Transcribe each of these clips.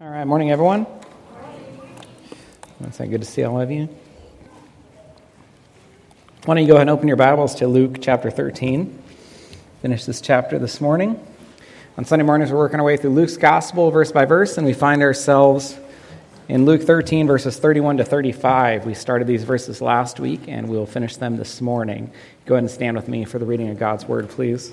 All right, morning, everyone. It's good to see all of you. Why don't you go ahead and open your Bibles to Luke chapter 13? Finish this chapter this morning. On Sunday mornings, we're working our way through Luke's gospel verse by verse, and we find ourselves in Luke 13, verses 31 to 35. We started these verses last week, and we'll finish them this morning. Go ahead and stand with me for the reading of God's word, please.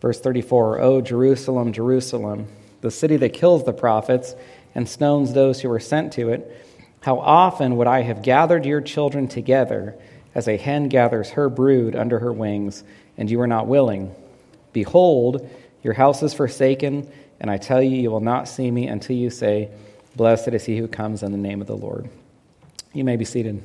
Verse 34 O Jerusalem, Jerusalem, the city that kills the prophets and stones those who are sent to it, how often would I have gathered your children together as a hen gathers her brood under her wings, and you were not willing? Behold, your house is forsaken, and I tell you, you will not see me until you say, Blessed is he who comes in the name of the Lord. You may be seated.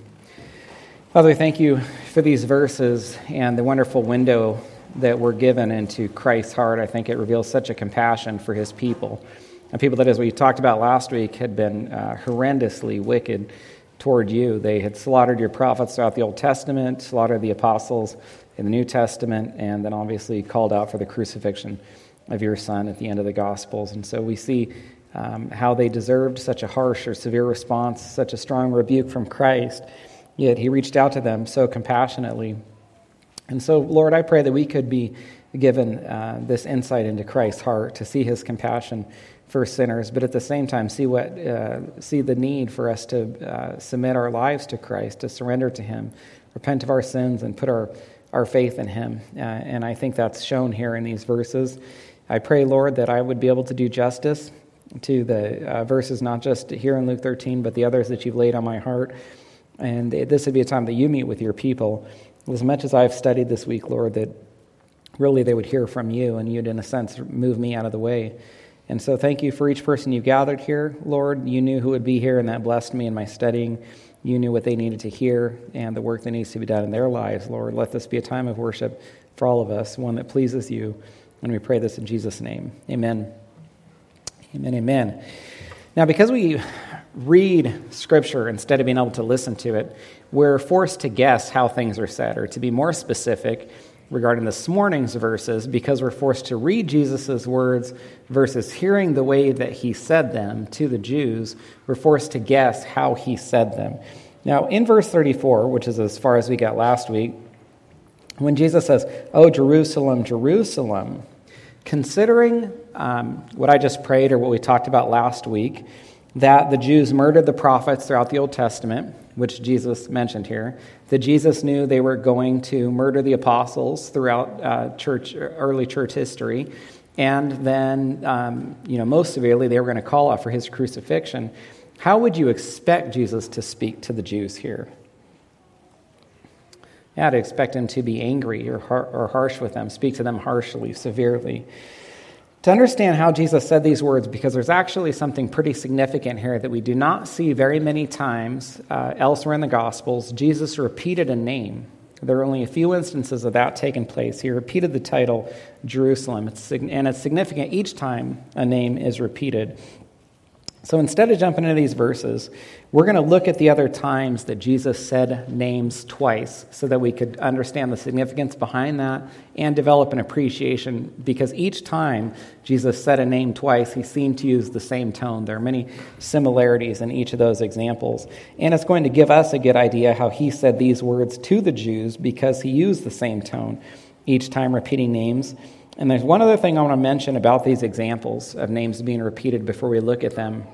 Father, thank you for these verses and the wonderful window that we're given into Christ's heart. I think it reveals such a compassion for his people. And people that, as we talked about last week, had been uh, horrendously wicked toward you. They had slaughtered your prophets throughout the Old Testament, slaughtered the apostles in the New Testament, and then obviously called out for the crucifixion of your son at the end of the Gospels. And so we see um, how they deserved such a harsh or severe response, such a strong rebuke from Christ. Yet he reached out to them so compassionately and so, Lord, I pray that we could be given uh, this insight into Christ's heart to see his compassion for sinners, but at the same time, see, what, uh, see the need for us to uh, submit our lives to Christ, to surrender to him, repent of our sins, and put our, our faith in him. Uh, and I think that's shown here in these verses. I pray, Lord, that I would be able to do justice to the uh, verses, not just here in Luke 13, but the others that you've laid on my heart. And this would be a time that you meet with your people as much as I've studied this week, Lord, that really they would hear from you and you'd, in a sense, move me out of the way. And so thank you for each person you gathered here, Lord. You knew who would be here, and that blessed me in my studying. You knew what they needed to hear and the work that needs to be done in their lives, Lord. Let this be a time of worship for all of us, one that pleases you. And we pray this in Jesus' name. Amen. Amen. Amen. Now, because we read Scripture instead of being able to listen to it, we're forced to guess how things are said, or to be more specific regarding this morning's verses, because we're forced to read Jesus' words versus hearing the way that he said them to the Jews, we're forced to guess how he said them. Now, in verse 34, which is as far as we got last week, when Jesus says, Oh, Jerusalem, Jerusalem, considering um, what I just prayed or what we talked about last week, that the Jews murdered the prophets throughout the Old Testament, which Jesus mentioned here, that Jesus knew they were going to murder the apostles throughout uh, church, early church history, and then, um, you know, most severely, they were going to call out for his crucifixion. How would you expect Jesus to speak to the Jews here? Yeah, to expect him to be angry or, har- or harsh with them, speak to them harshly, severely to understand how Jesus said these words, because there's actually something pretty significant here that we do not see very many times uh, elsewhere in the Gospels. Jesus repeated a name. There are only a few instances of that taking place. He repeated the title Jerusalem, it's, and it's significant each time a name is repeated. So instead of jumping into these verses, we're going to look at the other times that Jesus said names twice so that we could understand the significance behind that and develop an appreciation because each time Jesus said a name twice, he seemed to use the same tone. There are many similarities in each of those examples. And it's going to give us a good idea how he said these words to the Jews because he used the same tone each time repeating names. And there's one other thing I want to mention about these examples of names being repeated before we look at them.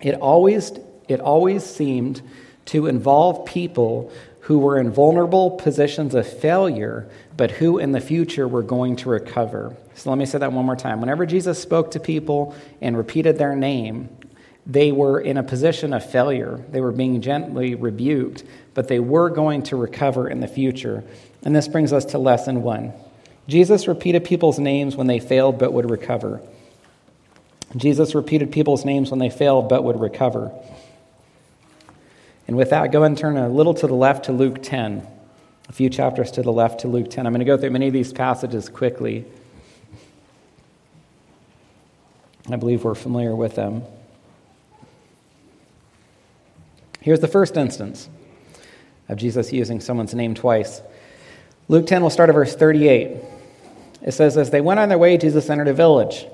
It always, it always seemed to involve people who were in vulnerable positions of failure, but who in the future were going to recover. So let me say that one more time. Whenever Jesus spoke to people and repeated their name, they were in a position of failure. They were being gently rebuked, but they were going to recover in the future. And this brings us to lesson one Jesus repeated people's names when they failed but would recover. Jesus repeated people's names when they failed but would recover. And with that, go and turn a little to the left to Luke 10, a few chapters to the left to Luke 10. I'm going to go through many of these passages quickly. I believe we're familiar with them. Here's the first instance of Jesus using someone's name twice. Luke 10 will start at verse 38. It says, As they went on their way, Jesus entered a village,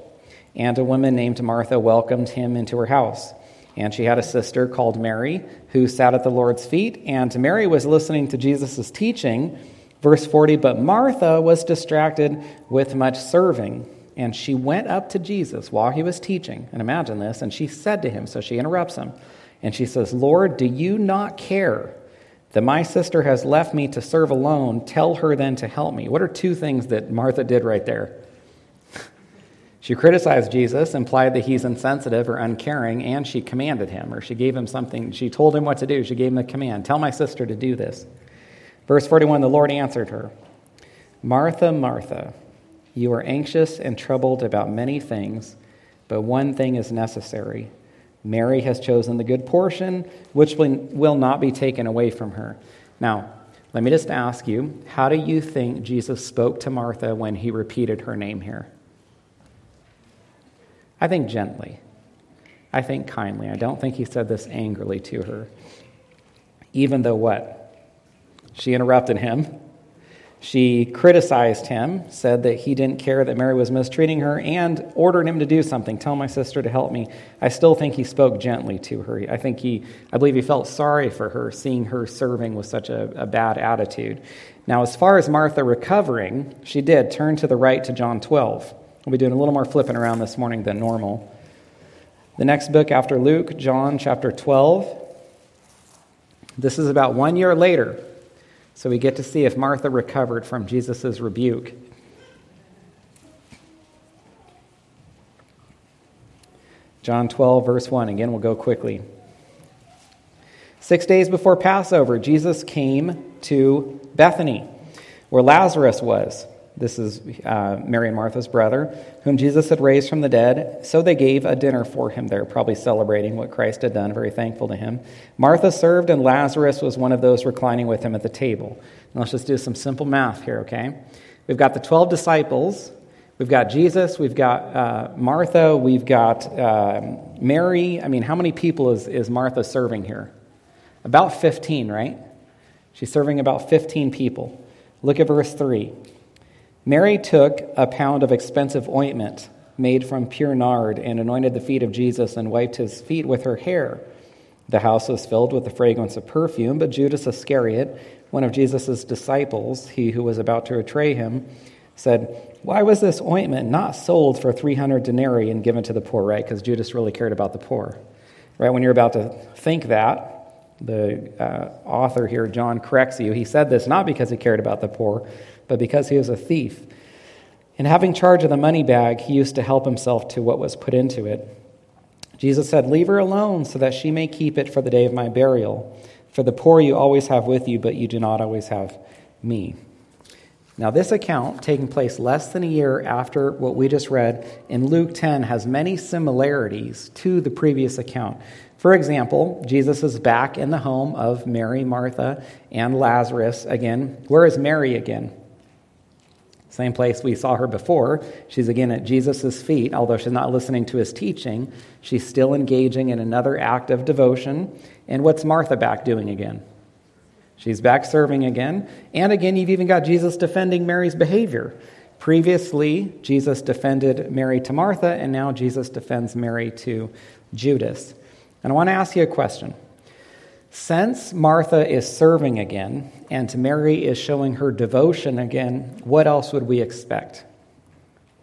and a woman named Martha welcomed him into her house. And she had a sister called Mary who sat at the Lord's feet, and Mary was listening to Jesus' teaching. Verse 40 But Martha was distracted with much serving. And she went up to Jesus while he was teaching. And imagine this. And she said to him, so she interrupts him, and she says, Lord, do you not care that my sister has left me to serve alone? Tell her then to help me. What are two things that Martha did right there? She criticized Jesus, implied that he's insensitive or uncaring, and she commanded him, or she gave him something. She told him what to do. She gave him a command Tell my sister to do this. Verse 41 The Lord answered her, Martha, Martha, you are anxious and troubled about many things, but one thing is necessary. Mary has chosen the good portion, which will not be taken away from her. Now, let me just ask you how do you think Jesus spoke to Martha when he repeated her name here? I think gently. I think kindly. I don't think he said this angrily to her. Even though what? She interrupted him. She criticized him, said that he didn't care that Mary was mistreating her, and ordered him to do something. Tell my sister to help me. I still think he spoke gently to her. I think he, I believe he felt sorry for her, seeing her serving with such a, a bad attitude. Now, as far as Martha recovering, she did turn to the right to John 12. We'll be doing a little more flipping around this morning than normal. The next book after Luke, John chapter 12. This is about one year later. So we get to see if Martha recovered from Jesus' rebuke. John 12, verse 1. Again, we'll go quickly. Six days before Passover, Jesus came to Bethany, where Lazarus was this is uh, Mary and Martha's brother, whom Jesus had raised from the dead. So they gave a dinner for him there, probably celebrating what Christ had done, very thankful to him. Martha served, and Lazarus was one of those reclining with him at the table. Let's just do some simple math here, okay? We've got the 12 disciples. We've got Jesus. We've got uh, Martha. We've got uh, Mary. I mean, how many people is, is Martha serving here? About 15, right? She's serving about 15 people. Look at verse 3. Mary took a pound of expensive ointment made from pure nard and anointed the feet of Jesus and wiped his feet with her hair. The house was filled with the fragrance of perfume, but Judas Iscariot, one of Jesus' disciples, he who was about to betray him, said, Why was this ointment not sold for 300 denarii and given to the poor, right? Because Judas really cared about the poor. Right? When you're about to think that, the uh, author here, John, corrects you. He said this not because he cared about the poor, but because he was a thief. In having charge of the money bag, he used to help himself to what was put into it. Jesus said, Leave her alone so that she may keep it for the day of my burial. For the poor you always have with you, but you do not always have me. Now, this account, taking place less than a year after what we just read in Luke 10, has many similarities to the previous account. For example, Jesus is back in the home of Mary, Martha, and Lazarus again. Where is Mary again? Same place we saw her before. She's again at Jesus' feet, although she's not listening to his teaching. She's still engaging in another act of devotion. And what's Martha back doing again? She's back serving again. And again, you've even got Jesus defending Mary's behavior. Previously, Jesus defended Mary to Martha, and now Jesus defends Mary to Judas. And I want to ask you a question. Since Martha is serving again and Mary is showing her devotion again, what else would we expect?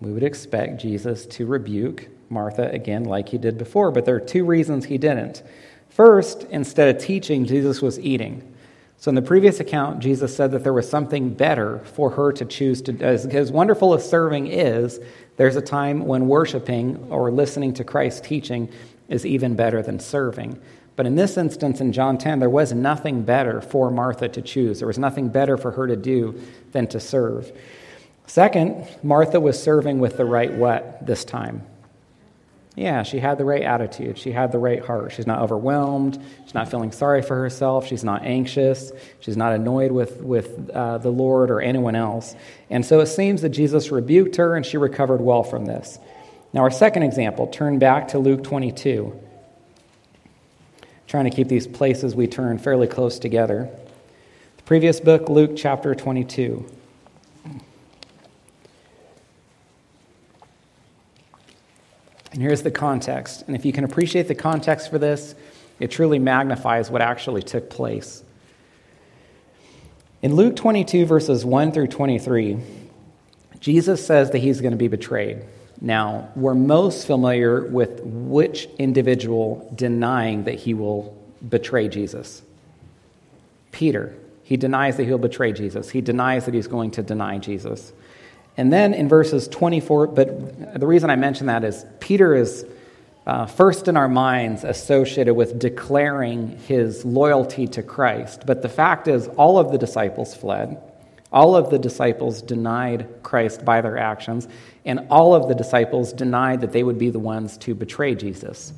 We would expect Jesus to rebuke Martha again, like he did before, but there are two reasons he didn't. First, instead of teaching, Jesus was eating. So in the previous account, Jesus said that there was something better for her to choose to as, as wonderful as serving is, there's a time when worshiping or listening to Christ's teaching is even better than serving. But in this instance, in John 10, there was nothing better for Martha to choose. There was nothing better for her to do than to serve. Second, Martha was serving with the right what this time? Yeah, she had the right attitude. She had the right heart. She's not overwhelmed. She's not feeling sorry for herself. She's not anxious. She's not annoyed with, with uh, the Lord or anyone else. And so it seems that Jesus rebuked her and she recovered well from this. Now, our second example, turn back to Luke 22. Trying to keep these places we turn fairly close together. The previous book, Luke chapter 22. And here's the context. And if you can appreciate the context for this, it truly magnifies what actually took place. In Luke 22, verses 1 through 23, Jesus says that he's going to be betrayed. Now, we're most familiar with which individual denying that he will betray Jesus? Peter. He denies that he'll betray Jesus. He denies that he's going to deny Jesus. And then in verses 24, but the reason I mention that is Peter is uh, first in our minds associated with declaring his loyalty to Christ. But the fact is, all of the disciples fled. All of the disciples denied Christ by their actions, and all of the disciples denied that they would be the ones to betray Jesus.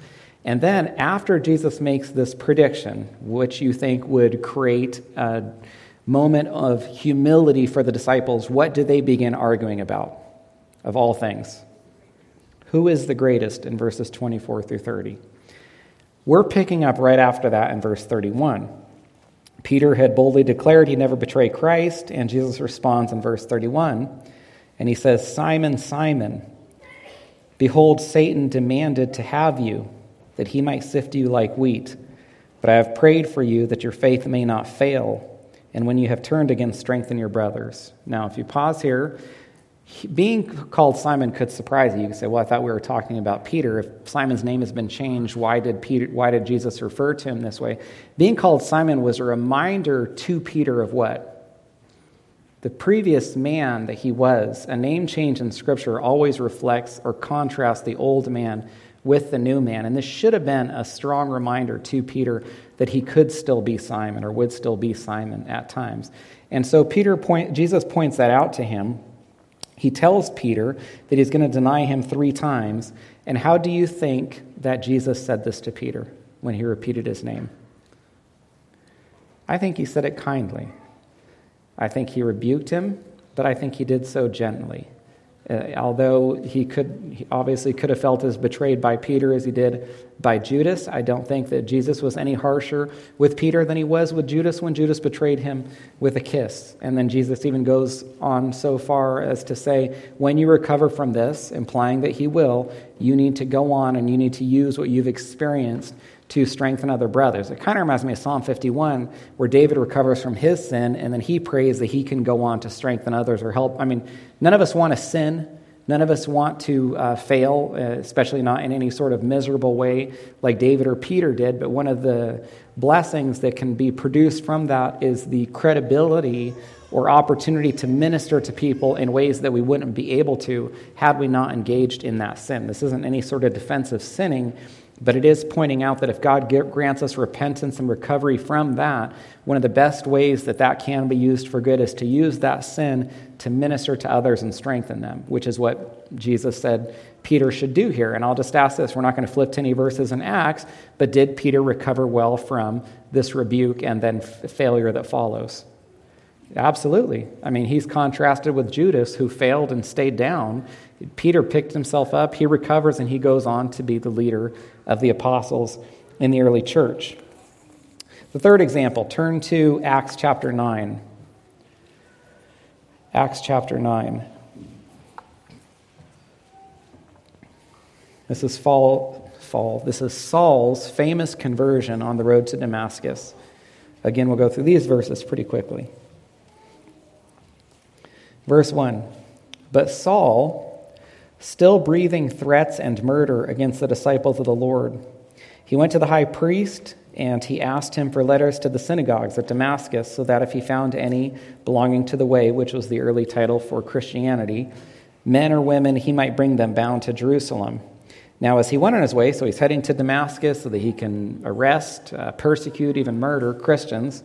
And then, after Jesus makes this prediction, which you think would create a moment of humility for the disciples, what do they begin arguing about, of all things? Who is the greatest in verses 24 through 30? We're picking up right after that in verse 31. Peter had boldly declared he'd never betray Christ, and Jesus responds in verse 31, and he says, Simon, Simon, behold, Satan demanded to have you, that he might sift you like wheat. But I have prayed for you that your faith may not fail and when you have turned again, strengthen your brothers. Now, if you pause here, being called Simon could surprise you. You could say, "Well, I thought we were talking about Peter. If Simon's name has been changed, why did Peter? Why did Jesus refer to him this way?" Being called Simon was a reminder to Peter of what the previous man that he was. A name change in Scripture always reflects or contrasts the old man with the new man, and this should have been a strong reminder to Peter that he could still be Simon or would still be Simon at times. And so Peter point, Jesus points that out to him. He tells Peter that he's going to deny him three times. And how do you think that Jesus said this to Peter when he repeated his name? I think he said it kindly. I think he rebuked him, but I think he did so gently. Uh, although he could he obviously could have felt as betrayed by Peter as he did by Judas, I don't think that Jesus was any harsher with Peter than he was with Judas when Judas betrayed him with a kiss. And then Jesus even goes on so far as to say, when you recover from this, implying that he will, you need to go on and you need to use what you've experienced to strengthen other brothers. It kind of reminds me of Psalm 51, where David recovers from his sin and then he prays that he can go on to strengthen others or help. I mean, none of us want to sin. None of us want to uh, fail, uh, especially not in any sort of miserable way like David or Peter did. But one of the blessings that can be produced from that is the credibility or opportunity to minister to people in ways that we wouldn't be able to had we not engaged in that sin. This isn't any sort of defensive sinning. But it is pointing out that if God grants us repentance and recovery from that, one of the best ways that that can be used for good is to use that sin to minister to others and strengthen them, which is what Jesus said Peter should do here. And I'll just ask this we're not going to flip to any verses in Acts, but did Peter recover well from this rebuke and then failure that follows? Absolutely. I mean, he's contrasted with Judas, who failed and stayed down. Peter picked himself up, he recovers, and he goes on to be the leader of the apostles in the early church. The third example, turn to Acts chapter 9. Acts chapter 9. This is fall, fall. This is Saul's famous conversion on the road to Damascus. Again, we'll go through these verses pretty quickly. Verse 1 But Saul, still breathing threats and murder against the disciples of the Lord. He went to the high priest and he asked him for letters to the synagogues at Damascus so that if he found any belonging to the way, which was the early title for Christianity, men or women, he might bring them bound to Jerusalem. Now, as he went on his way, so he's heading to Damascus so that he can arrest, uh, persecute, even murder Christians,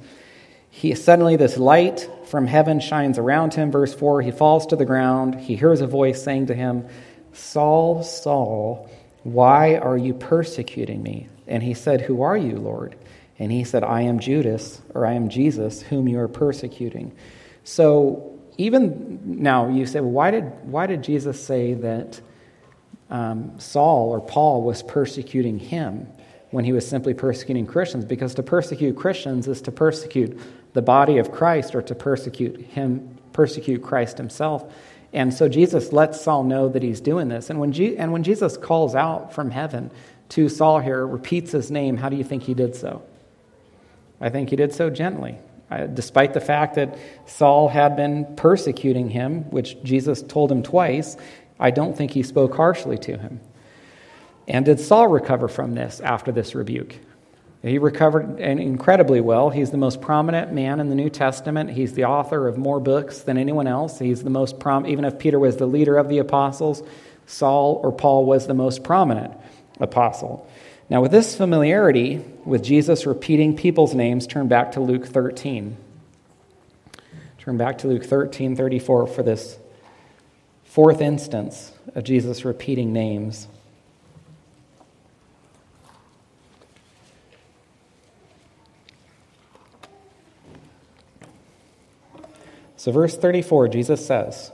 He suddenly this light from heaven shines around him. Verse 4 He falls to the ground. He hears a voice saying to him, Saul, Saul, why are you persecuting me? And he said, Who are you, Lord? And he said, I am Judas, or I am Jesus, whom you are persecuting. So even now, you say, well, why did, why did Jesus say that um, Saul or Paul was persecuting him when he was simply persecuting Christians? Because to persecute Christians is to persecute the body of Christ or to persecute him, persecute Christ himself. And so Jesus lets Saul know that he's doing this. And when, Je- and when Jesus calls out from heaven to Saul here, repeats his name, how do you think he did so? I think he did so gently. Uh, despite the fact that Saul had been persecuting him, which Jesus told him twice, I don't think he spoke harshly to him. And did Saul recover from this after this rebuke? He recovered incredibly well. He's the most prominent man in the New Testament. He's the author of more books than anyone else. He's the most prom- even if Peter was the leader of the apostles, Saul or Paul was the most prominent apostle. Now, with this familiarity with Jesus repeating people's names, turn back to Luke 13. Turn back to Luke 13 34 for this fourth instance of Jesus repeating names. So, verse 34, Jesus says,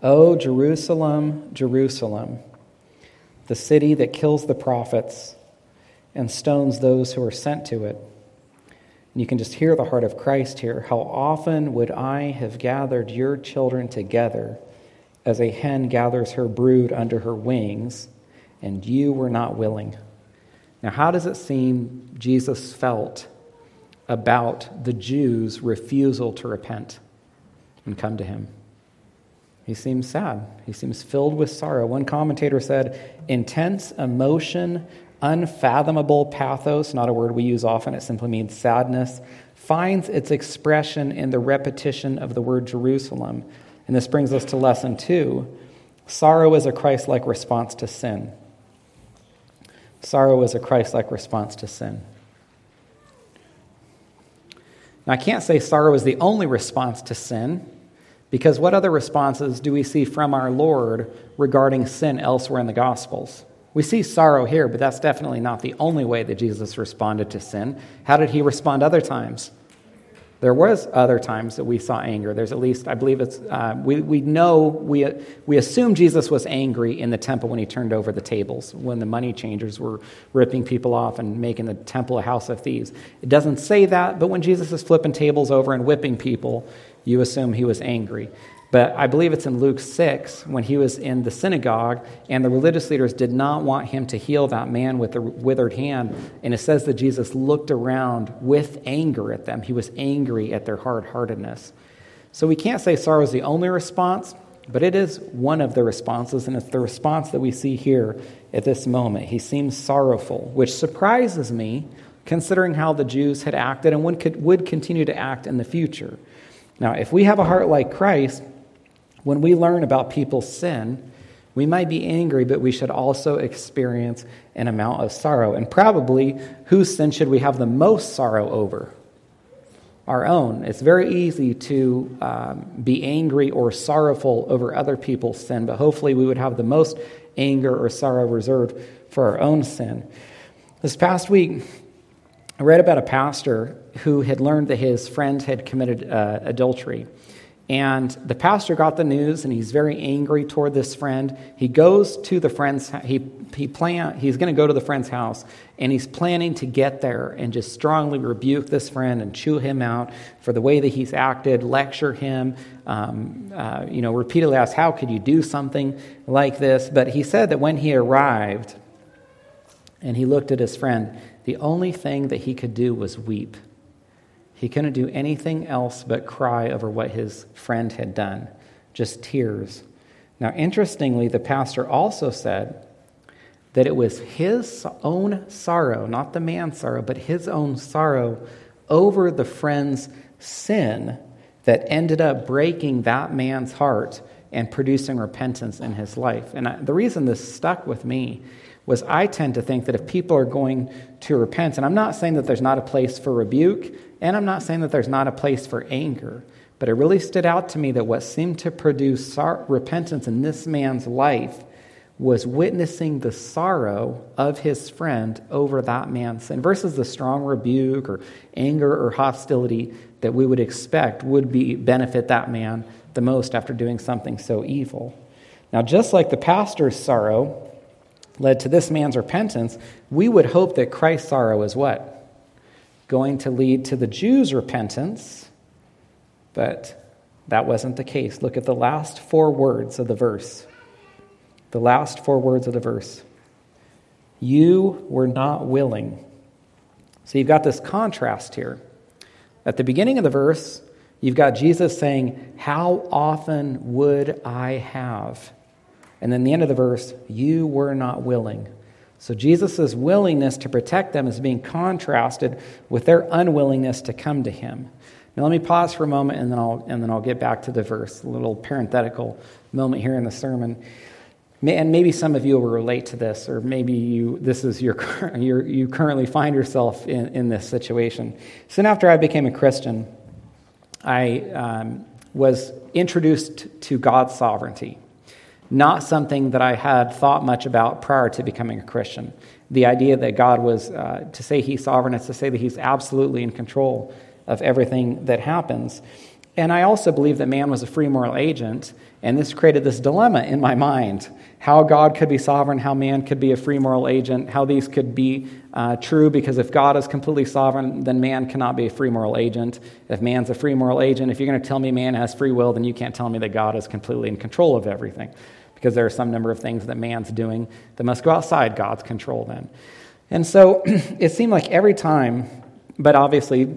O Jerusalem, Jerusalem the city that kills the prophets and stones those who are sent to it. And you can just hear the heart of Christ here. How often would I have gathered your children together as a hen gathers her brood under her wings, and you were not willing? Now, how does it seem Jesus felt about the Jews' refusal to repent and come to him? He seems sad. He seems filled with sorrow. One commentator said, intense emotion, unfathomable pathos, not a word we use often, it simply means sadness, finds its expression in the repetition of the word Jerusalem. And this brings us to lesson two sorrow is a Christ like response to sin. Sorrow is a Christ like response to sin. Now, I can't say sorrow is the only response to sin. Because what other responses do we see from our Lord regarding sin elsewhere in the Gospels? We see sorrow here, but that's definitely not the only way that Jesus responded to sin. How did he respond other times? There was other times that we saw anger. There's at least, I believe it's, uh, we, we know, we, we assume Jesus was angry in the temple when he turned over the tables, when the money changers were ripping people off and making the temple a house of thieves. It doesn't say that, but when Jesus is flipping tables over and whipping people, you assume he was angry. But I believe it's in Luke 6 when he was in the synagogue and the religious leaders did not want him to heal that man with the withered hand. And it says that Jesus looked around with anger at them. He was angry at their hard heartedness. So we can't say sorrow is the only response, but it is one of the responses. And it's the response that we see here at this moment. He seems sorrowful, which surprises me considering how the Jews had acted and would continue to act in the future. Now, if we have a heart like Christ, when we learn about people's sin, we might be angry, but we should also experience an amount of sorrow. And probably, whose sin should we have the most sorrow over? Our own. It's very easy to um, be angry or sorrowful over other people's sin, but hopefully, we would have the most anger or sorrow reserved for our own sin. This past week, I read about a pastor who had learned that his friend had committed uh, adultery. And the pastor got the news and he's very angry toward this friend. He goes to the friend's he he plan he's going to go to the friend's house and he's planning to get there and just strongly rebuke this friend and chew him out for the way that he's acted, lecture him, um, uh, you know, repeatedly ask, "How could you do something like this?" But he said that when he arrived and he looked at his friend, the only thing that he could do was weep. He couldn't do anything else but cry over what his friend had done, just tears. Now, interestingly, the pastor also said that it was his own sorrow, not the man's sorrow, but his own sorrow over the friend's sin that ended up breaking that man's heart and producing repentance in his life. And I, the reason this stuck with me was I tend to think that if people are going to repent, and I'm not saying that there's not a place for rebuke, and I'm not saying that there's not a place for anger, but it really stood out to me that what seemed to produce repentance in this man's life was witnessing the sorrow of his friend over that man's sin versus the strong rebuke or anger or hostility that we would expect would be benefit that man the most after doing something so evil. Now, just like the pastor's sorrow led to this man's repentance, we would hope that Christ's sorrow is what? Going to lead to the Jews' repentance, but that wasn't the case. Look at the last four words of the verse. The last four words of the verse. You were not willing. So you've got this contrast here. At the beginning of the verse, you've got Jesus saying, How often would I have? And then the end of the verse, You were not willing. So Jesus' willingness to protect them is being contrasted with their unwillingness to come to him. Now, let me pause for a moment and then I'll, and then I'll get back to the verse, a little parenthetical moment here in the sermon. And maybe some of you will relate to this, or maybe you, this is your, your, you currently find yourself in, in this situation. Soon after I became a Christian, I um, was introduced to God's sovereignty, not something that I had thought much about prior to becoming a Christian. The idea that God was, uh, to say He's sovereign is to say that He's absolutely in control of everything that happens. And I also believe that man was a free moral agent, and this created this dilemma in my mind how God could be sovereign, how man could be a free moral agent, how these could be uh, true, because if God is completely sovereign, then man cannot be a free moral agent. If man's a free moral agent, if you're going to tell me man has free will, then you can't tell me that God is completely in control of everything, because there are some number of things that man's doing that must go outside God's control then. And so it seemed like every time, but obviously,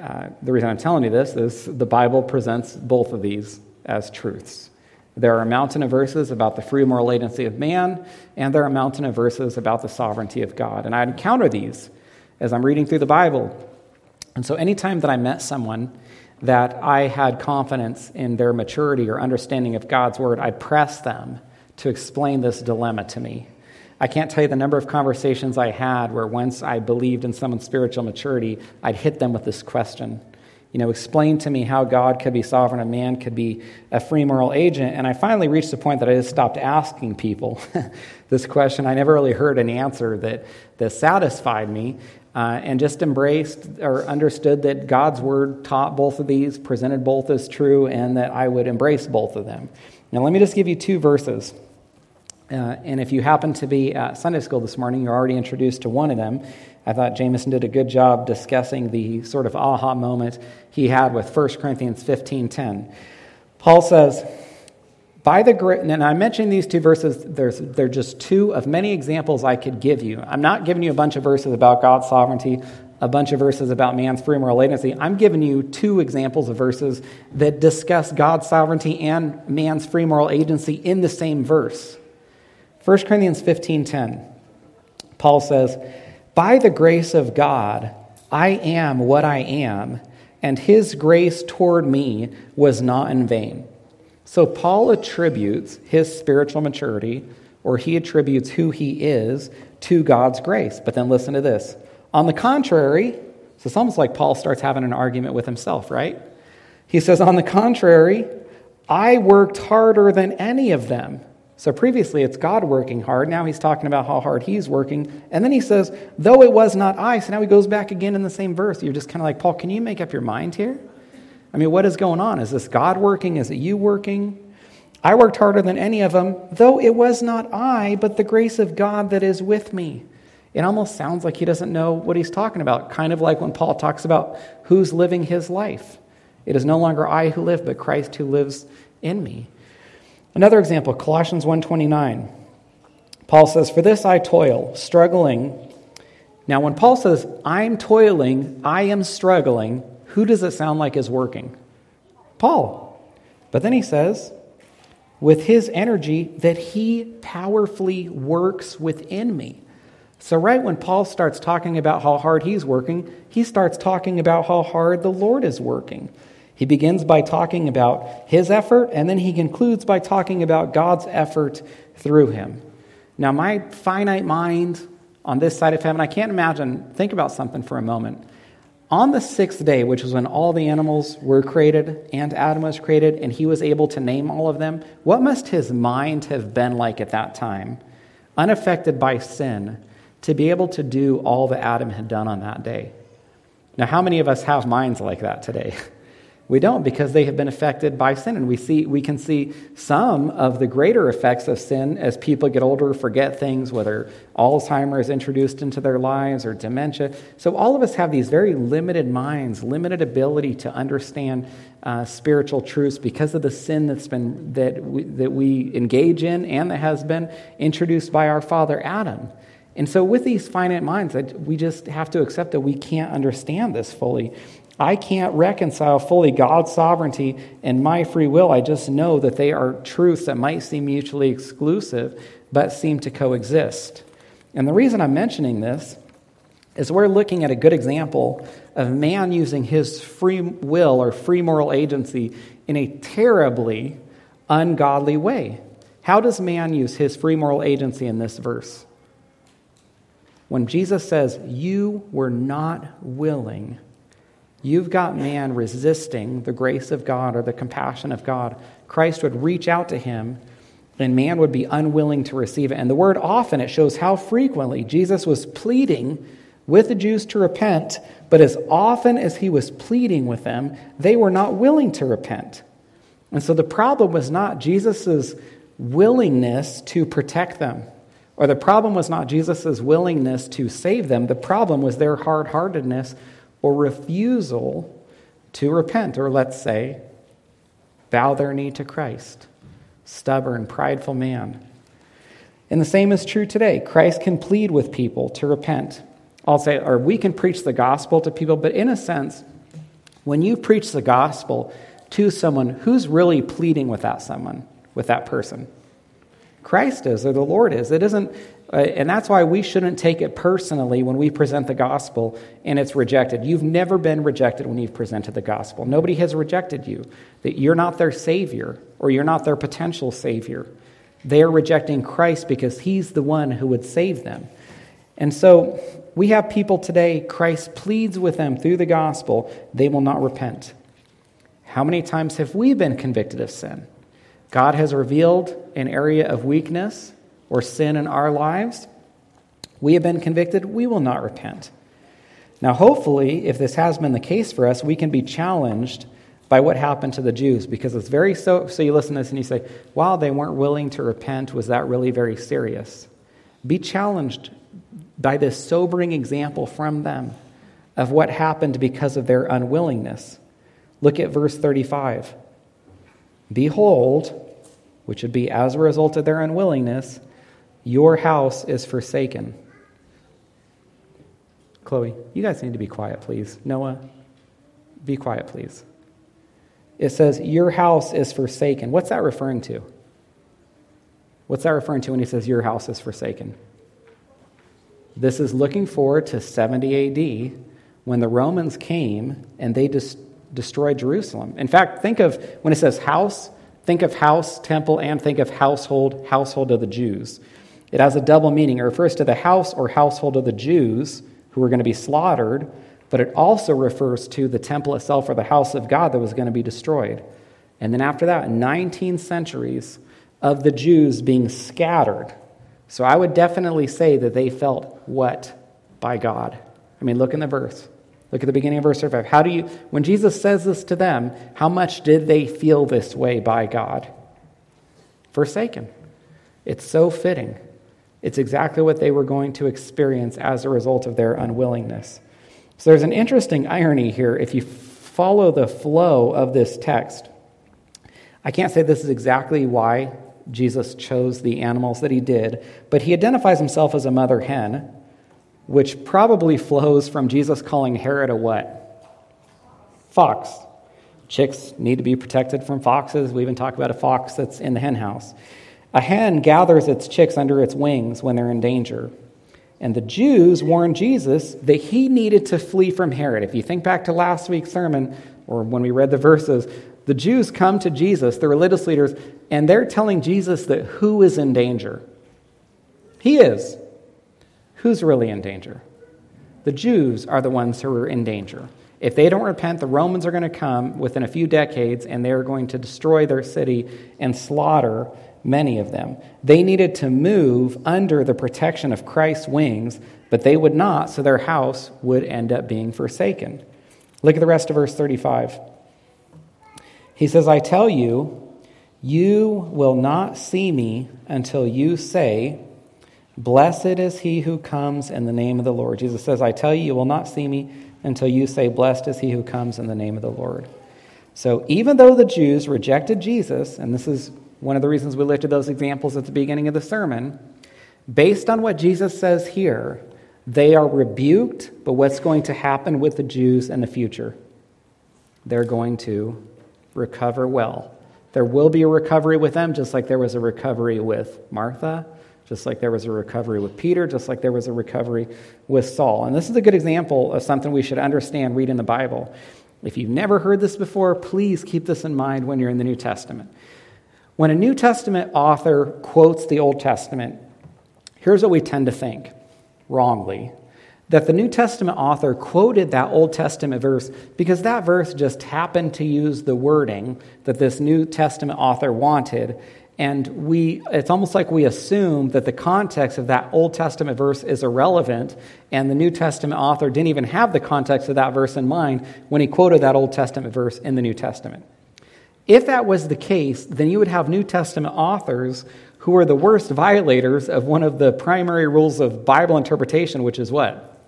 uh, the reason I'm telling you this is the Bible presents both of these as truths. There are a mountain of verses about the free moral agency of man, and there are a mountain of verses about the sovereignty of God. And I encounter these as I'm reading through the Bible. And so, anytime that I met someone that I had confidence in their maturity or understanding of God's word, I'd press them to explain this dilemma to me. I can't tell you the number of conversations I had where once I believed in someone's spiritual maturity, I'd hit them with this question you know, explain to me how God could be sovereign and man could be a free moral agent. And I finally reached the point that I just stopped asking people this question. I never really heard an answer that, that satisfied me uh, and just embraced or understood that God's word taught both of these, presented both as true, and that I would embrace both of them. Now, let me just give you two verses. Uh, and if you happen to be at Sunday school this morning, you're already introduced to one of them. I thought Jameson did a good job discussing the sort of aha moment he had with 1 Corinthians 15:10. Paul says, by the and I mentioned these two verses, there's, they're just two of many examples I could give you. I'm not giving you a bunch of verses about God's sovereignty, a bunch of verses about man's free moral agency. I'm giving you two examples of verses that discuss God's sovereignty and man's free moral agency in the same verse. 1 Corinthians 15:10. Paul says, by the grace of God, I am what I am, and his grace toward me was not in vain. So Paul attributes his spiritual maturity, or he attributes who he is, to God's grace. But then listen to this. On the contrary, so it's almost like Paul starts having an argument with himself, right? He says, On the contrary, I worked harder than any of them. So previously it's God working hard. Now he's talking about how hard he's working. And then he says, though it was not I. So now he goes back again in the same verse. You're just kind of like, Paul, can you make up your mind here? I mean, what is going on? Is this God working? Is it you working? I worked harder than any of them, though it was not I, but the grace of God that is with me. It almost sounds like he doesn't know what he's talking about, kind of like when Paul talks about who's living his life. It is no longer I who live, but Christ who lives in me. Another example, Colossians 1:29. Paul says, "For this I toil, struggling." Now when Paul says, "I'm toiling, I am struggling," who does it sound like is working? Paul. But then he says, with his energy that he powerfully works within me. So, right when Paul starts talking about how hard he's working, he starts talking about how hard the Lord is working. He begins by talking about his effort, and then he concludes by talking about God's effort through him. Now, my finite mind on this side of heaven, I can't imagine. Think about something for a moment. On the sixth day, which was when all the animals were created and Adam was created, and he was able to name all of them, what must his mind have been like at that time, unaffected by sin, to be able to do all that Adam had done on that day? Now, how many of us have minds like that today? We don't because they have been affected by sin. And we, see, we can see some of the greater effects of sin as people get older, forget things, whether Alzheimer is introduced into their lives or dementia. So all of us have these very limited minds, limited ability to understand uh, spiritual truths because of the sin that's been, that we, that we engage in and that has been introduced by our father Adam. And so, with these finite minds, we just have to accept that we can't understand this fully. I can't reconcile fully God's sovereignty and my free will. I just know that they are truths that might seem mutually exclusive, but seem to coexist. And the reason I'm mentioning this is we're looking at a good example of man using his free will or free moral agency in a terribly ungodly way. How does man use his free moral agency in this verse? When Jesus says, You were not willing You've got man resisting the grace of God or the compassion of God. Christ would reach out to him, and man would be unwilling to receive it. And the word often, it shows how frequently Jesus was pleading with the Jews to repent, but as often as he was pleading with them, they were not willing to repent. And so the problem was not Jesus' willingness to protect them, or the problem was not Jesus' willingness to save them. The problem was their hard heartedness or refusal to repent, or let's say, bow their knee to Christ. Stubborn, prideful man. And the same is true today. Christ can plead with people to repent. I'll say, or we can preach the gospel to people, but in a sense, when you preach the gospel to someone, who's really pleading with that someone, with that person? Christ is, or the Lord is. It isn't uh, and that's why we shouldn't take it personally when we present the gospel and it's rejected. You've never been rejected when you've presented the gospel. Nobody has rejected you. That you're not their savior or you're not their potential savior. They are rejecting Christ because he's the one who would save them. And so we have people today, Christ pleads with them through the gospel, they will not repent. How many times have we been convicted of sin? God has revealed an area of weakness or sin in our lives, we have been convicted, we will not repent. Now, hopefully, if this has been the case for us, we can be challenged by what happened to the Jews because it's very so. So you listen to this and you say, wow, they weren't willing to repent. Was that really very serious? Be challenged by this sobering example from them of what happened because of their unwillingness. Look at verse 35. Behold, which would be as a result of their unwillingness, your house is forsaken. Chloe, you guys need to be quiet, please. Noah, be quiet, please. It says, Your house is forsaken. What's that referring to? What's that referring to when he says, Your house is forsaken? This is looking forward to 70 AD when the Romans came and they dis- destroyed Jerusalem. In fact, think of when it says house, think of house, temple, and think of household, household of the Jews. It has a double meaning. It refers to the house or household of the Jews who were going to be slaughtered, but it also refers to the temple itself or the house of God that was going to be destroyed. And then after that, 19 centuries of the Jews being scattered. So I would definitely say that they felt what by God? I mean, look in the verse. Look at the beginning of verse 35. How do you, when Jesus says this to them, how much did they feel this way by God? Forsaken. It's so fitting. It's exactly what they were going to experience as a result of their unwillingness. So there's an interesting irony here if you follow the flow of this text. I can't say this is exactly why Jesus chose the animals that he did, but he identifies himself as a mother hen, which probably flows from Jesus calling Herod a what? Fox. Chicks need to be protected from foxes. We even talk about a fox that's in the hen house. A hen gathers its chicks under its wings when they're in danger. And the Jews warned Jesus that he needed to flee from Herod. If you think back to last week's sermon, or when we read the verses, the Jews come to Jesus, the religious leaders, and they're telling Jesus that who is in danger? He is. Who's really in danger? The Jews are the ones who are in danger. If they don't repent, the Romans are going to come within a few decades and they're going to destroy their city and slaughter many of them. They needed to move under the protection of Christ's wings, but they would not, so their house would end up being forsaken. Look at the rest of verse 35. He says, I tell you, you will not see me until you say, Blessed is he who comes in the name of the Lord. Jesus says, I tell you, you will not see me until you say, Blessed is he who comes in the name of the Lord. So even though the Jews rejected Jesus, and this is one of the reasons we lifted those examples at the beginning of the sermon, based on what Jesus says here, they are rebuked, but what's going to happen with the Jews in the future? They're going to recover well. There will be a recovery with them, just like there was a recovery with Martha, just like there was a recovery with Peter, just like there was a recovery with Saul. And this is a good example of something we should understand reading the Bible. If you've never heard this before, please keep this in mind when you're in the New Testament. When a New Testament author quotes the Old Testament, here's what we tend to think wrongly that the New Testament author quoted that Old Testament verse because that verse just happened to use the wording that this New Testament author wanted. And we, it's almost like we assume that the context of that Old Testament verse is irrelevant, and the New Testament author didn't even have the context of that verse in mind when he quoted that Old Testament verse in the New Testament. If that was the case, then you would have New Testament authors who are the worst violators of one of the primary rules of Bible interpretation, which is what?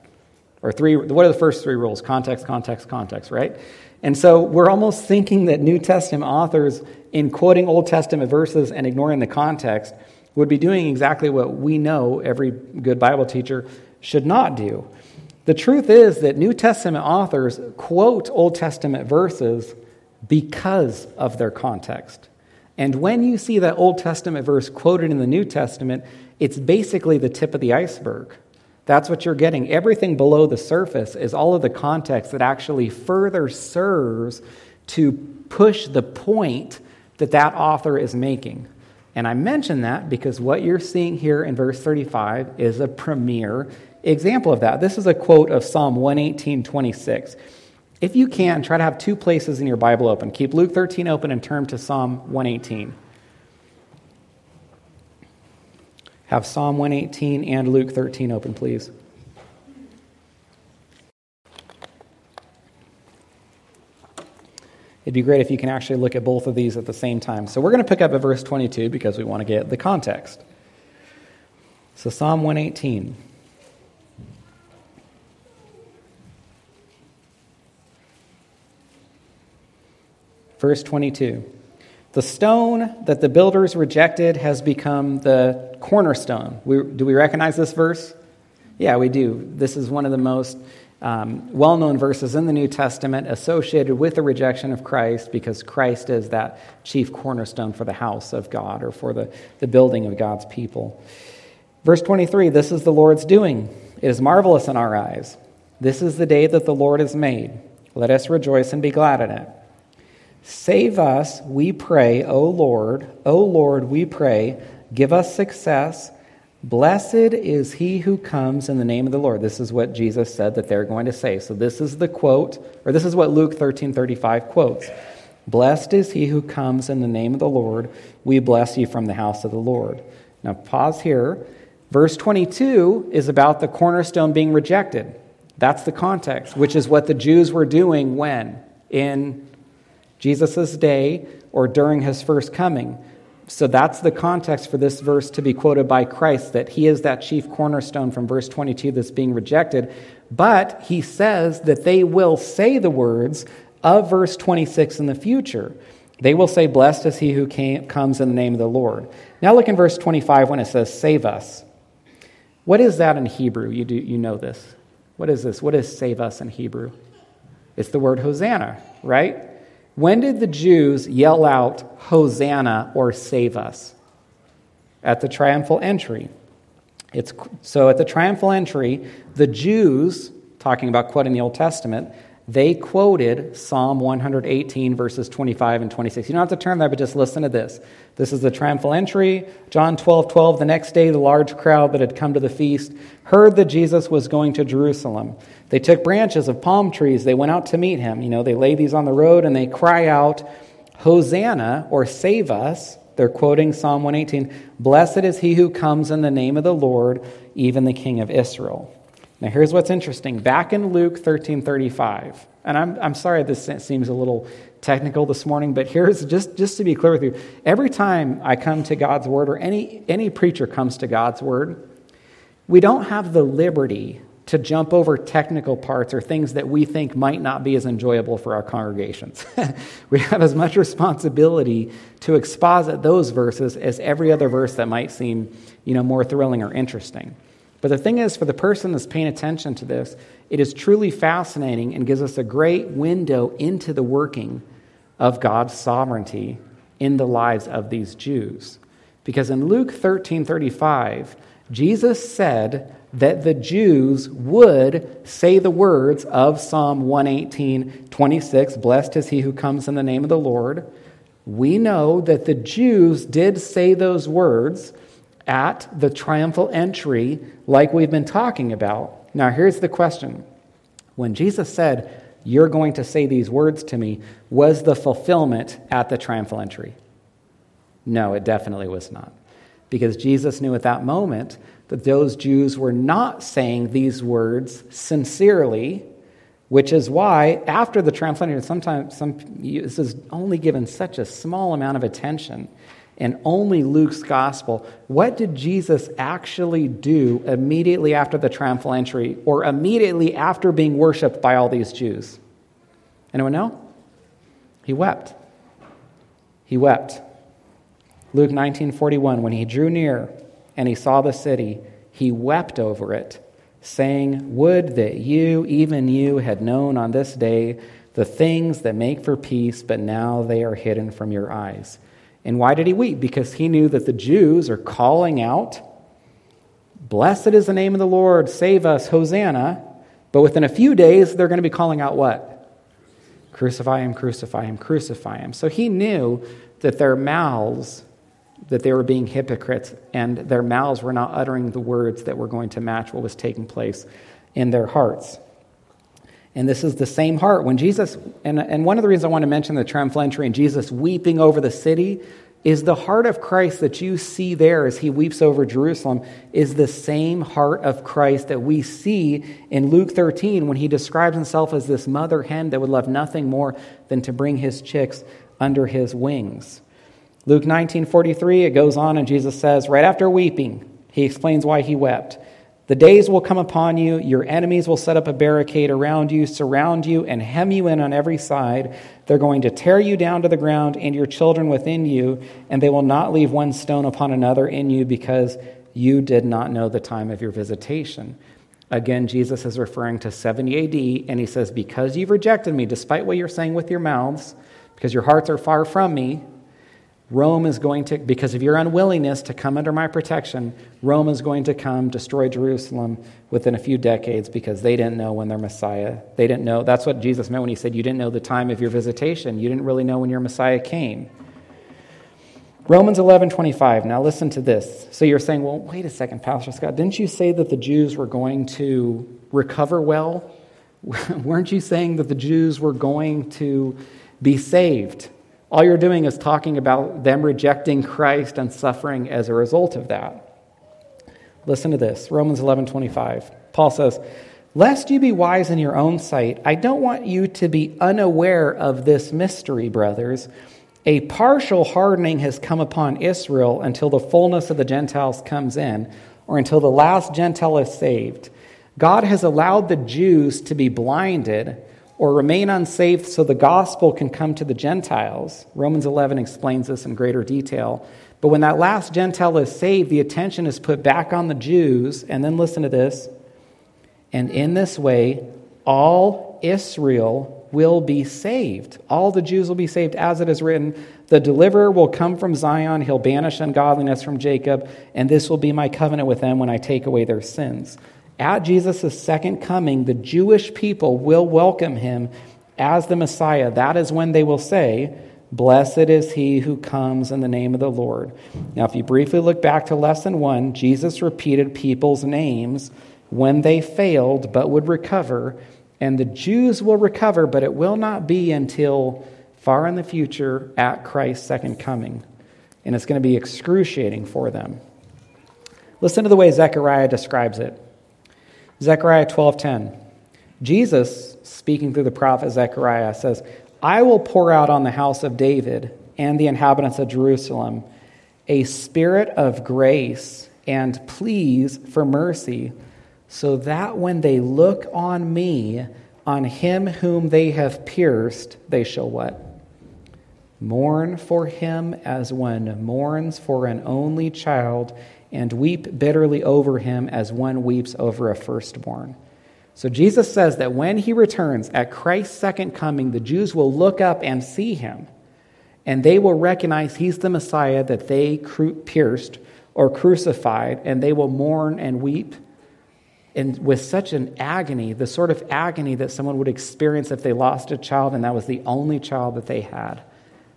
Or three, what are the first three rules? Context, context, context, right? And so we're almost thinking that New Testament authors, in quoting Old Testament verses and ignoring the context, would be doing exactly what we know every good Bible teacher should not do. The truth is that New Testament authors quote Old Testament verses because of their context. And when you see that Old Testament verse quoted in the New Testament, it's basically the tip of the iceberg. That's what you're getting. Everything below the surface is all of the context that actually further serves to push the point that that author is making. And I mention that because what you're seeing here in verse 35 is a premier example of that. This is a quote of Psalm 118 26. If you can, try to have two places in your Bible open. Keep Luke 13 open and turn to Psalm 118. Have Psalm 118 and Luke 13 open, please. It'd be great if you can actually look at both of these at the same time. So we're going to pick up at verse 22 because we want to get the context. So, Psalm 118. Verse 22 The stone that the builders rejected has become the cornerstone. We, do we recognize this verse? Yeah, we do. This is one of the most um, well known verses in the New Testament associated with the rejection of Christ because Christ is that chief cornerstone for the house of God or for the, the building of God's people. Verse 23 This is the Lord's doing. It is marvelous in our eyes. This is the day that the Lord has made. Let us rejoice and be glad in it. Save us, we pray, O Lord. O Lord, we pray. Give us success. Blessed is he who comes in the name of the Lord. This is what Jesus said that they're going to say. So this is the quote, or this is what Luke 13 35 quotes. Blessed is he who comes in the name of the Lord. We bless you from the house of the Lord. Now, pause here. Verse 22 is about the cornerstone being rejected. That's the context, which is what the Jews were doing when? In Jesus' day or during his first coming. So that's the context for this verse to be quoted by Christ that he is that chief cornerstone from verse 22 that's being rejected. But he says that they will say the words of verse 26 in the future. They will say, Blessed is he who came, comes in the name of the Lord. Now look in verse 25 when it says, Save us. What is that in Hebrew? You, do, you know this. What is this? What is save us in Hebrew? It's the word Hosanna, right? When did the Jews yell out, Hosanna or save us? At the triumphal entry. It's, so at the triumphal entry, the Jews, talking about quoting the Old Testament, they quoted Psalm 118, verses 25 and 26. You don't have to turn there, but just listen to this. This is the triumphal entry. John 12, 12. The next day, the large crowd that had come to the feast heard that Jesus was going to Jerusalem. They took branches of palm trees. They went out to meet him. You know, they lay these on the road and they cry out, Hosanna, or save us. They're quoting Psalm 118 Blessed is he who comes in the name of the Lord, even the King of Israel. Now, here's what's interesting. Back in Luke 13 35, and I'm, I'm sorry this seems a little technical this morning, but here's just, just to be clear with you every time I come to God's word, or any, any preacher comes to God's word, we don't have the liberty to jump over technical parts or things that we think might not be as enjoyable for our congregations. we have as much responsibility to exposit those verses as every other verse that might seem you know, more thrilling or interesting. But the thing is, for the person that's paying attention to this, it is truly fascinating and gives us a great window into the working of God's sovereignty in the lives of these Jews. Because in Luke 13 35, Jesus said that the Jews would say the words of Psalm 118 26, Blessed is he who comes in the name of the Lord. We know that the Jews did say those words at the triumphal entry, like we've been talking about. Now, here's the question When Jesus said, You're going to say these words to me, was the fulfillment at the triumphal entry? No, it definitely was not. Because Jesus knew at that moment that those Jews were not saying these words sincerely, which is why after the triumphal entry, sometimes some, this is only given such a small amount of attention and only Luke's gospel. What did Jesus actually do immediately after the triumphal entry or immediately after being worshiped by all these Jews? Anyone know? He wept. He wept. Luke 19:41 when he drew near and he saw the city, he wept over it, saying, "Would that you, even you, had known on this day the things that make for peace, but now they are hidden from your eyes." And why did he weep? Because he knew that the Jews are calling out, Blessed is the name of the Lord, save us, Hosanna. But within a few days, they're going to be calling out what? Crucify him, crucify him, crucify him. So he knew that their mouths, that they were being hypocrites, and their mouths were not uttering the words that were going to match what was taking place in their hearts. And this is the same heart. When Jesus, and, and one of the reasons I want to mention the triumphal and Jesus weeping over the city is the heart of Christ that you see there as he weeps over Jerusalem is the same heart of Christ that we see in Luke 13 when he describes himself as this mother hen that would love nothing more than to bring his chicks under his wings. Luke 19:43 it goes on and Jesus says right after weeping he explains why he wept. The days will come upon you, your enemies will set up a barricade around you, surround you, and hem you in on every side. They're going to tear you down to the ground and your children within you, and they will not leave one stone upon another in you because you did not know the time of your visitation. Again, Jesus is referring to 70 AD, and he says, Because you've rejected me, despite what you're saying with your mouths, because your hearts are far from me, Rome is going to, because of your unwillingness to come under my protection, Rome is going to come destroy Jerusalem within a few decades because they didn't know when their Messiah, they didn't know. That's what Jesus meant when he said, You didn't know the time of your visitation. You didn't really know when your Messiah came. Romans 11, 25. Now listen to this. So you're saying, well, wait a second, Pastor Scott. Didn't you say that the Jews were going to recover well? Weren't you saying that the Jews were going to be saved? All you're doing is talking about them rejecting Christ and suffering as a result of that. Listen to this Romans 11 25. Paul says, Lest you be wise in your own sight, I don't want you to be unaware of this mystery, brothers. A partial hardening has come upon Israel until the fullness of the Gentiles comes in, or until the last Gentile is saved. God has allowed the Jews to be blinded or remain unsaved so the gospel can come to the Gentiles. Romans 11 explains this in greater detail. But when that last Gentile is saved, the attention is put back on the Jews. And then listen to this. And in this way, all Israel will be saved. All the Jews will be saved, as it is written The deliverer will come from Zion, he'll banish ungodliness from Jacob, and this will be my covenant with them when I take away their sins. At Jesus' second coming, the Jewish people will welcome him as the Messiah. That is when they will say, Blessed is he who comes in the name of the Lord. Now, if you briefly look back to lesson one, Jesus repeated people's names when they failed but would recover. And the Jews will recover, but it will not be until far in the future at Christ's second coming. And it's going to be excruciating for them. Listen to the way Zechariah describes it. Zechariah 12:10. Jesus, speaking through the prophet Zechariah, says, I will pour out on the house of David and the inhabitants of Jerusalem a spirit of grace and pleas for mercy, so that when they look on me, on him whom they have pierced, they shall what? Mourn for him as one mourns for an only child, and weep bitterly over him as one weeps over a firstborn. So Jesus says that when he returns at Christ's second coming, the Jews will look up and see him, and they will recognize he's the Messiah that they pierced or crucified, and they will mourn and weep. And with such an agony, the sort of agony that someone would experience if they lost a child and that was the only child that they had.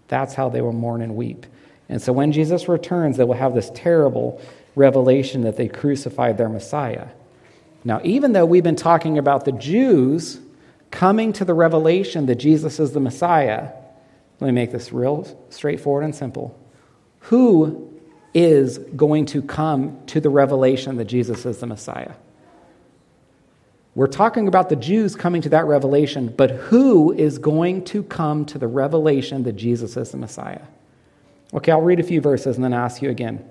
That's how they will mourn and weep. And so when Jesus returns, they will have this terrible revelation that they crucified their Messiah. Now, even though we've been talking about the Jews coming to the revelation that Jesus is the Messiah, let me make this real straightforward and simple. Who is going to come to the revelation that Jesus is the Messiah? We're talking about the Jews coming to that revelation, but who is going to come to the revelation that Jesus is the Messiah? Okay, I'll read a few verses and then ask you again.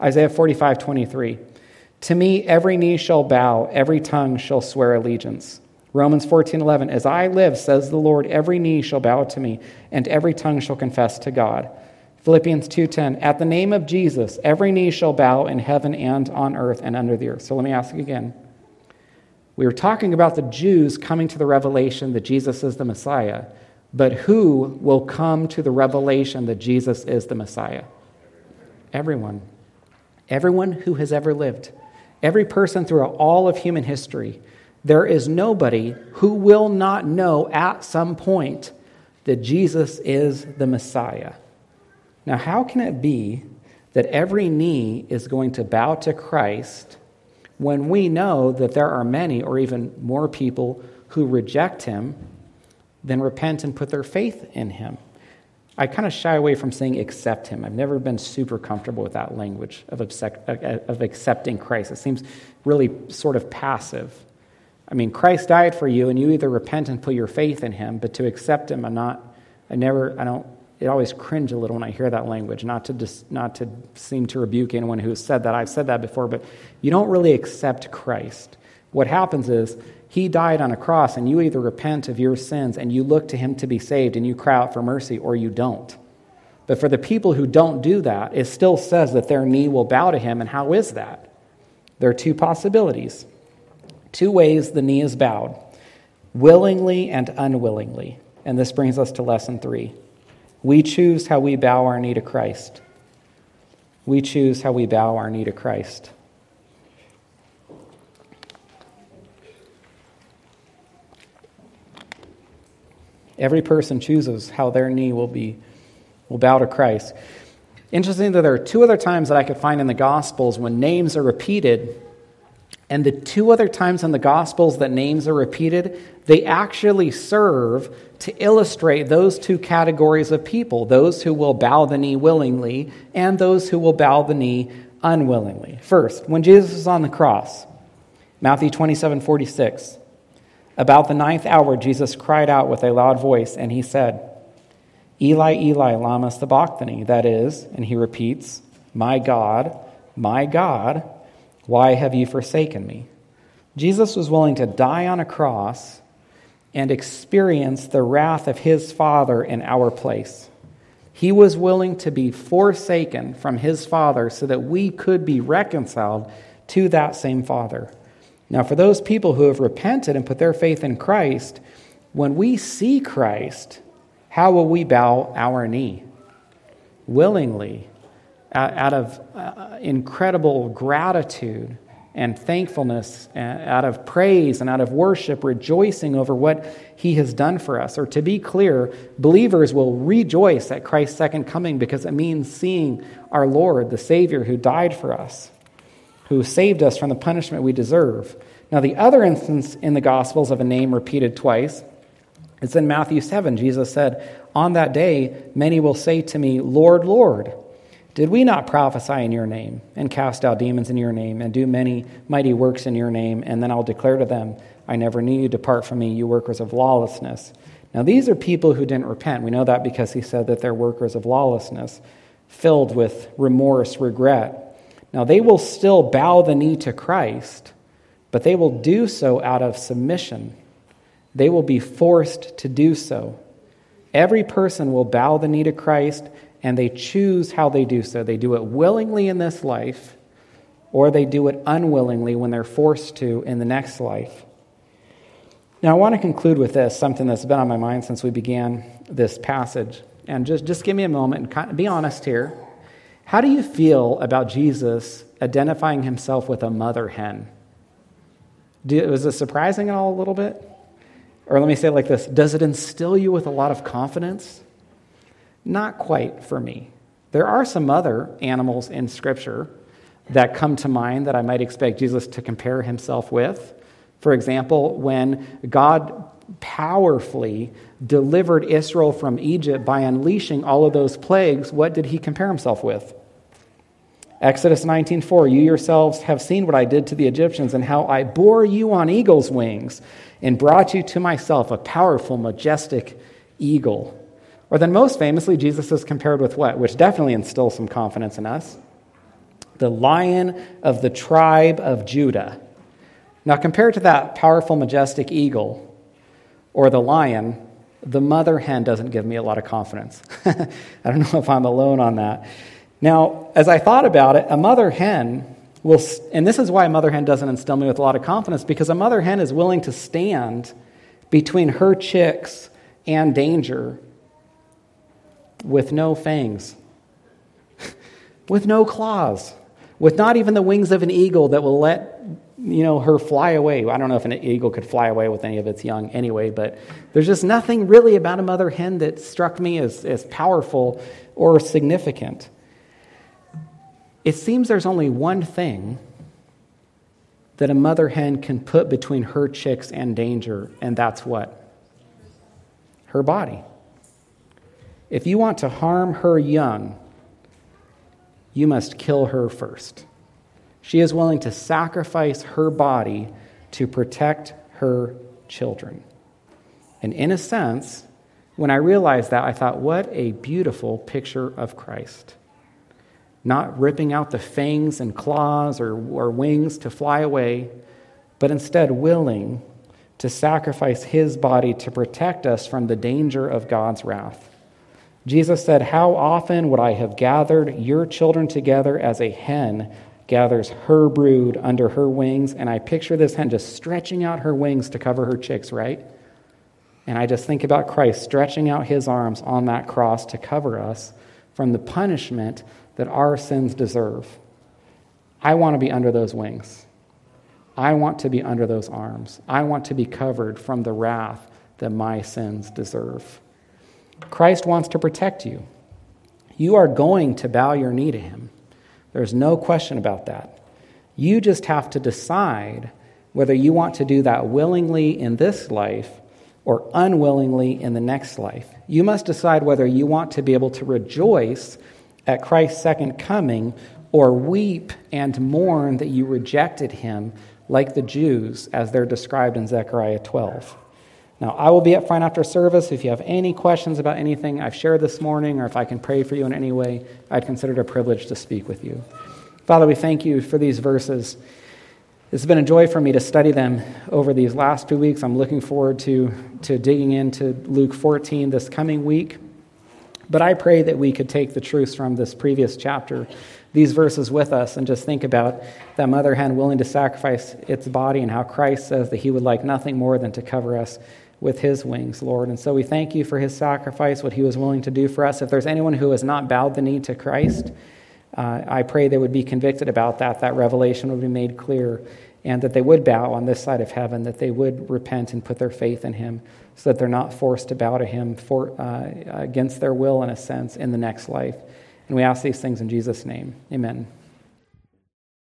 Isaiah 45, 23. To me, every knee shall bow, every tongue shall swear allegiance. Romans 14, 11. As I live, says the Lord, every knee shall bow to me, and every tongue shall confess to God. Philippians 2:10 At the name of Jesus every knee shall bow in heaven and on earth and under the earth. So let me ask again. We were talking about the Jews coming to the revelation that Jesus is the Messiah, but who will come to the revelation that Jesus is the Messiah? Everyone. Everyone who has ever lived. Every person throughout all of human history, there is nobody who will not know at some point that Jesus is the Messiah. Now, how can it be that every knee is going to bow to Christ when we know that there are many or even more people who reject him than repent and put their faith in him? I kind of shy away from saying accept him. I've never been super comfortable with that language of, of accepting Christ. It seems really sort of passive. I mean, Christ died for you, and you either repent and put your faith in him, but to accept him, I'm not, I never, I don't, it always cringe a little when I hear that language, not to, dis, not to seem to rebuke anyone who has said that. I've said that before, but you don't really accept Christ. What happens is he died on a cross, and you either repent of your sins and you look to him to be saved and you cry out for mercy, or you don't. But for the people who don't do that, it still says that their knee will bow to him. And how is that? There are two possibilities, two ways the knee is bowed willingly and unwillingly. And this brings us to lesson three. We choose how we bow our knee to Christ. We choose how we bow our knee to Christ. Every person chooses how their knee will be will bow to Christ. Interesting that there are two other times that I could find in the Gospels when names are repeated, and the two other times in the Gospels that names are repeated, they actually serve to illustrate those two categories of people those who will bow the knee willingly and those who will bow the knee unwillingly. First, when Jesus was on the cross, Matthew 27 46. About the ninth hour, Jesus cried out with a loud voice, and he said, Eli, Eli, lama sabachthani. That is, and he repeats, My God, my God, why have you forsaken me? Jesus was willing to die on a cross and experience the wrath of his Father in our place. He was willing to be forsaken from his Father so that we could be reconciled to that same Father. Now, for those people who have repented and put their faith in Christ, when we see Christ, how will we bow our knee? Willingly, out of uh, incredible gratitude and thankfulness, uh, out of praise and out of worship, rejoicing over what he has done for us. Or to be clear, believers will rejoice at Christ's second coming because it means seeing our Lord, the Savior who died for us, who saved us from the punishment we deserve. Now, the other instance in the Gospels of a name repeated twice is in Matthew 7. Jesus said, On that day, many will say to me, Lord, Lord. Did we not prophesy in your name, and cast out demons in your name, and do many mighty works in your name? And then I'll declare to them, I never knew you. Depart from me, you workers of lawlessness. Now, these are people who didn't repent. We know that because he said that they're workers of lawlessness, filled with remorse, regret. Now, they will still bow the knee to Christ, but they will do so out of submission. They will be forced to do so. Every person will bow the knee to Christ and they choose how they do so. They do it willingly in this life, or they do it unwillingly when they're forced to in the next life. Now, I want to conclude with this, something that's been on my mind since we began this passage. And just, just give me a moment and be honest here. How do you feel about Jesus identifying himself with a mother hen? Do, was it surprising at all a little bit? Or let me say it like this Does it instill you with a lot of confidence? Not quite for me. There are some other animals in Scripture that come to mind that I might expect Jesus to compare himself with. For example, when God powerfully delivered Israel from Egypt by unleashing all of those plagues, what did he compare himself with? Exodus 19:4 You yourselves have seen what I did to the Egyptians and how I bore you on eagle's wings and brought you to myself a powerful majestic eagle. Or then, most famously, Jesus is compared with what? Which definitely instills some confidence in us the lion of the tribe of Judah. Now, compared to that powerful, majestic eagle or the lion, the mother hen doesn't give me a lot of confidence. I don't know if I'm alone on that. Now, as I thought about it, a mother hen will, and this is why a mother hen doesn't instill me with a lot of confidence, because a mother hen is willing to stand between her chicks and danger with no fangs, with no claws, with not even the wings of an eagle that will let you know her fly away. I don't know if an eagle could fly away with any of its young anyway, but there's just nothing really about a mother hen that struck me as, as powerful or significant. It seems there's only one thing that a mother hen can put between her chicks and danger, and that's what? Her body. If you want to harm her young, you must kill her first. She is willing to sacrifice her body to protect her children. And in a sense, when I realized that, I thought, what a beautiful picture of Christ. Not ripping out the fangs and claws or, or wings to fly away, but instead willing to sacrifice his body to protect us from the danger of God's wrath. Jesus said, How often would I have gathered your children together as a hen gathers her brood under her wings? And I picture this hen just stretching out her wings to cover her chicks, right? And I just think about Christ stretching out his arms on that cross to cover us from the punishment that our sins deserve. I want to be under those wings. I want to be under those arms. I want to be covered from the wrath that my sins deserve. Christ wants to protect you. You are going to bow your knee to him. There's no question about that. You just have to decide whether you want to do that willingly in this life or unwillingly in the next life. You must decide whether you want to be able to rejoice at Christ's second coming or weep and mourn that you rejected him like the Jews as they're described in Zechariah 12. Now, I will be up front after service. If you have any questions about anything I've shared this morning, or if I can pray for you in any way, I'd consider it a privilege to speak with you. Father, we thank you for these verses. It's been a joy for me to study them over these last two weeks. I'm looking forward to, to digging into Luke 14 this coming week. But I pray that we could take the truths from this previous chapter, these verses with us, and just think about that mother hen willing to sacrifice its body and how Christ says that he would like nothing more than to cover us with his wings, Lord. And so we thank you for his sacrifice, what he was willing to do for us. If there's anyone who has not bowed the knee to Christ, Uh, I pray they would be convicted about that, that revelation would be made clear, and that they would bow on this side of heaven, that they would repent and put their faith in Him, so that they're not forced to bow to Him for, uh, against their will, in a sense, in the next life. And we ask these things in Jesus' name. Amen.